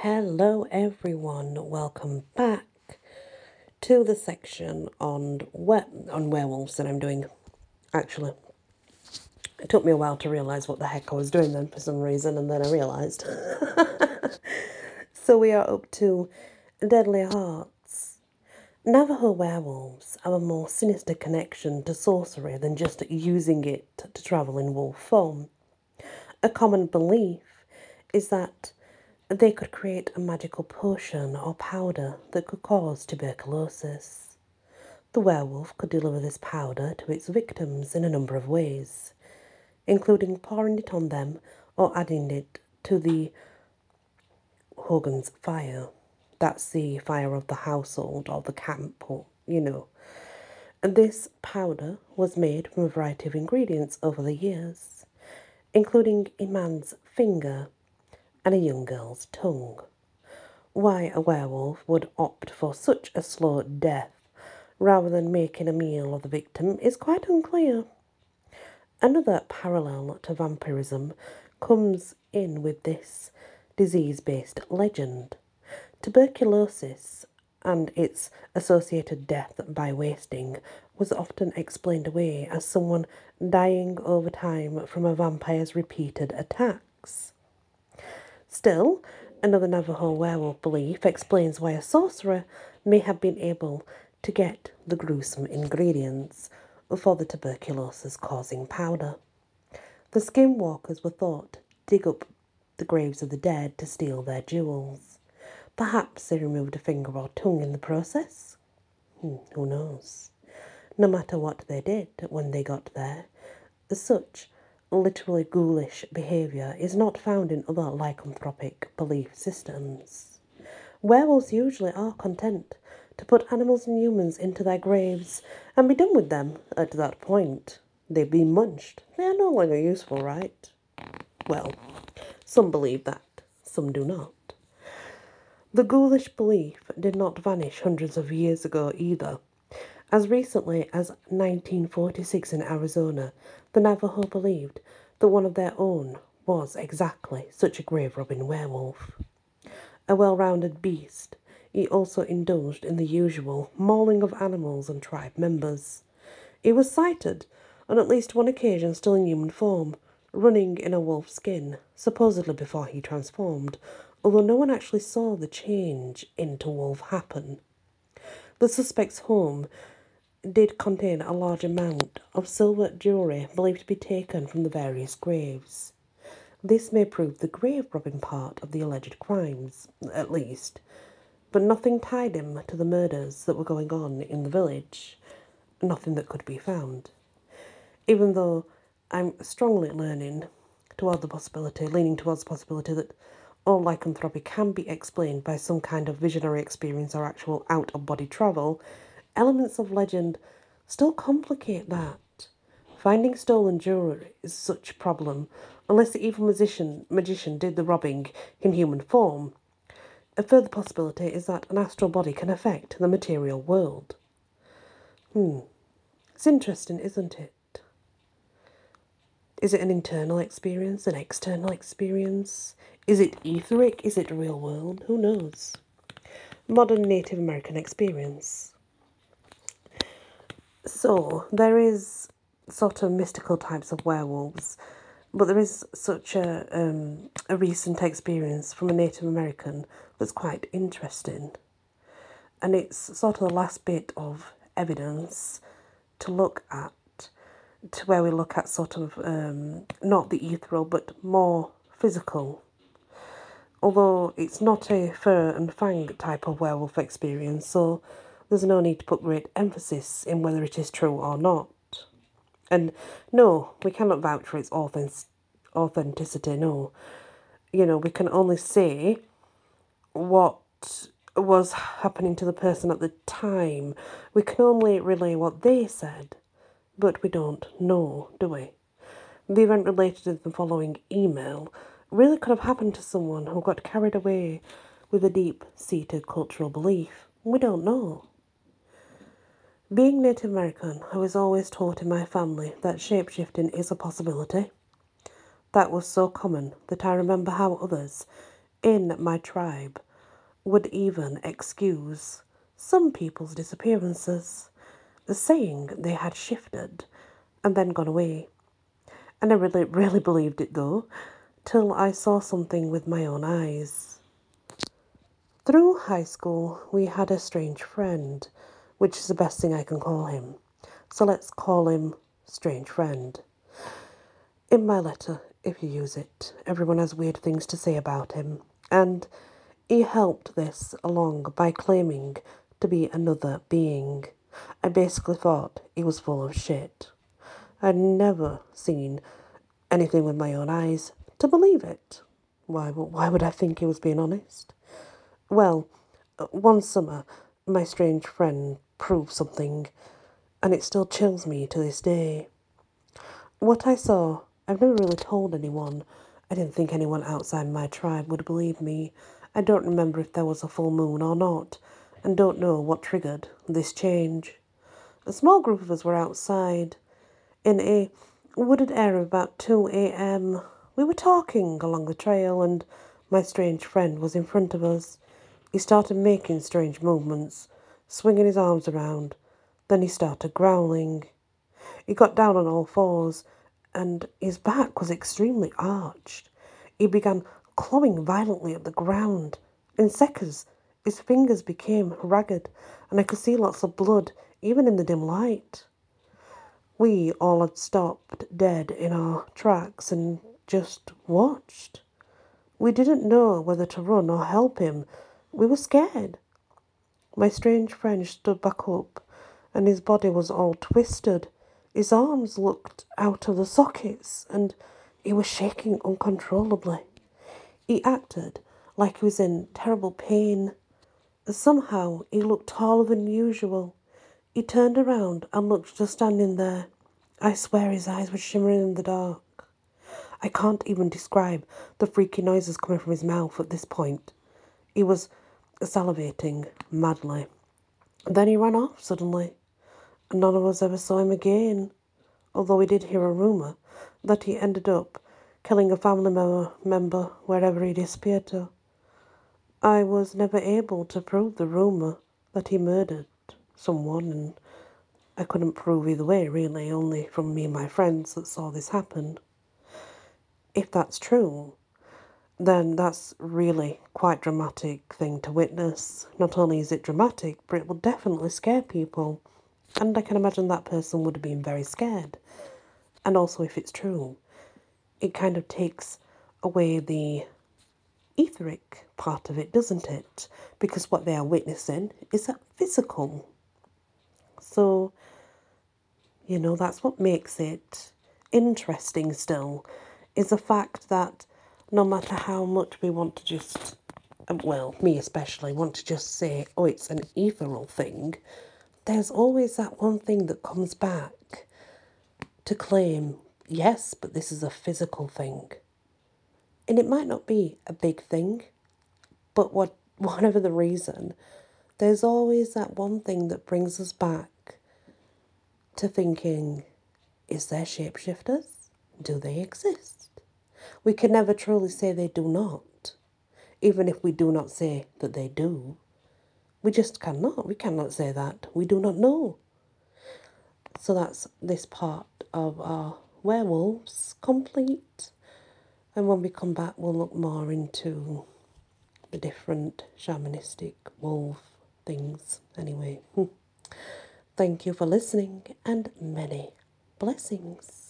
Hello, everyone. Welcome back to the section on we- on werewolves that I'm doing. Actually, it took me a while to realize what the heck I was doing then for some reason, and then I realized. so we are up to Deadly Hearts. Navajo werewolves have a more sinister connection to sorcery than just using it to travel in wolf form. A common belief is that they could create a magical potion or powder that could cause tuberculosis. The werewolf could deliver this powder to its victims in a number of ways, including pouring it on them or adding it to the Hogan's fire. That's the fire of the household or the camp, or you know. And this powder was made from a variety of ingredients over the years, including a man's finger and a young girl's tongue. Why a werewolf would opt for such a slow death rather than making a meal of the victim is quite unclear. Another parallel to vampirism comes in with this disease based legend. Tuberculosis and its associated death by wasting was often explained away as someone dying over time from a vampire's repeated attacks. Still, another Navajo werewolf belief explains why a sorcerer may have been able to get the gruesome ingredients for the tuberculosis causing powder. The skinwalkers were thought to dig up the graves of the dead to steal their jewels. Perhaps they removed a finger or tongue in the process. Hmm, who knows? No matter what they did when they got there, such literally ghoulish behaviour is not found in other lycanthropic belief systems. Werewolves usually are content to put animals and humans into their graves and be done with them at that point. They've been munched. They are no longer useful, right? Well, some believe that, some do not. The ghoulish belief did not vanish hundreds of years ago either. As recently as 1946 in Arizona, the Navajo believed that one of their own was exactly such a grave robbing werewolf. A well rounded beast, he also indulged in the usual mauling of animals and tribe members. He was sighted on at least one occasion still in human form, running in a wolf skin, supposedly before he transformed, although no one actually saw the change into wolf happen. The suspect's home did contain a large amount of silver jewellery believed to be taken from the various graves. This may prove the grave robbing part of the alleged crimes, at least, but nothing tied him to the murders that were going on in the village, nothing that could be found. Even though I'm strongly leaning toward the possibility, leaning towards the possibility that all lycanthropy can be explained by some kind of visionary experience or actual out of body travel, elements of legend still complicate that. Finding stolen jewellery is such a problem unless the evil magician, magician did the robbing in human form. A further possibility is that an astral body can affect the material world. Hmm. It's interesting, isn't it? Is it an internal experience, an external experience? Is it etheric? Is it real world? Who knows? Modern Native American experience. So, there is sort of mystical types of werewolves, but there is such a, um, a recent experience from a Native American that's quite interesting. And it's sort of the last bit of evidence to look at, to where we look at sort of um, not the ethereal but more physical. Although it's not a fur and fang type of werewolf experience, so there's no need to put great emphasis in whether it is true or not. And no, we cannot vouch for its authenticity, no. You know, we can only say what was happening to the person at the time. We can only relay what they said, but we don't know, do we? The event related to the following email really could have happened to someone who got carried away with a deep seated cultural belief. We don't know. Being Native American, I was always taught in my family that shapeshifting is a possibility. That was so common that I remember how others, in my tribe would even excuse some people's disappearances, saying they had shifted and then gone away. And I never really, really believed it though, till I saw something with my own eyes. Through high school, we had a strange friend, which is the best thing I can call him. So let's call him Strange Friend. In my letter, if you use it, everyone has weird things to say about him, and he helped this along by claiming to be another being. I basically thought he was full of shit. I'd never seen anything with my own eyes to believe it. Why, why would I think he was being honest? Well, one summer, my strange friend proved something, and it still chills me to this day. What I saw, I've never really told anyone. I didn't think anyone outside my tribe would believe me. I don't remember if there was a full moon or not, and don't know what triggered this change. A small group of us were outside in a wooded area about 2 a.m. We were talking along the trail, and my strange friend was in front of us. He started making strange movements, swinging his arms around. Then he started growling. He got down on all fours, and his back was extremely arched. He began clawing violently at the ground. In seconds, his fingers became ragged, and I could see lots of blood, even in the dim light. We all had stopped dead in our tracks and just watched. We didn't know whether to run or help him we were scared. My strange friend stood back up, and his body was all twisted. His arms looked out of the sockets, and he was shaking uncontrollably. He acted like he was in terrible pain. Somehow he looked taller than usual. He turned around and looked just standing there. I swear his eyes were shimmering in the dark. I can't even describe the freaky noises coming from his mouth at this point. He was salivating madly. Then he ran off suddenly, and none of us ever saw him again, although we did hear a rumour that he ended up killing a family member wherever he disappeared to. I was never able to prove the rumour that he murdered someone, and I couldn't prove either way, really, only from me and my friends that saw this happen. If that's true, then that's really quite dramatic thing to witness. Not only is it dramatic, but it will definitely scare people. And I can imagine that person would have been very scared. And also if it's true, it kind of takes away the etheric part of it, doesn't it? Because what they are witnessing is a physical. So, you know, that's what makes it interesting still, is the fact that no matter how much we want to just, um, well, me especially, want to just say, oh, it's an ethereal thing, there's always that one thing that comes back to claim, yes, but this is a physical thing. And it might not be a big thing, but what, whatever the reason, there's always that one thing that brings us back to thinking, is there shapeshifters? Do they exist? We can never truly say they do not, even if we do not say that they do. We just cannot. We cannot say that. We do not know. So that's this part of our werewolves complete. And when we come back, we'll look more into the different shamanistic wolf things. Anyway, hmm. thank you for listening and many blessings.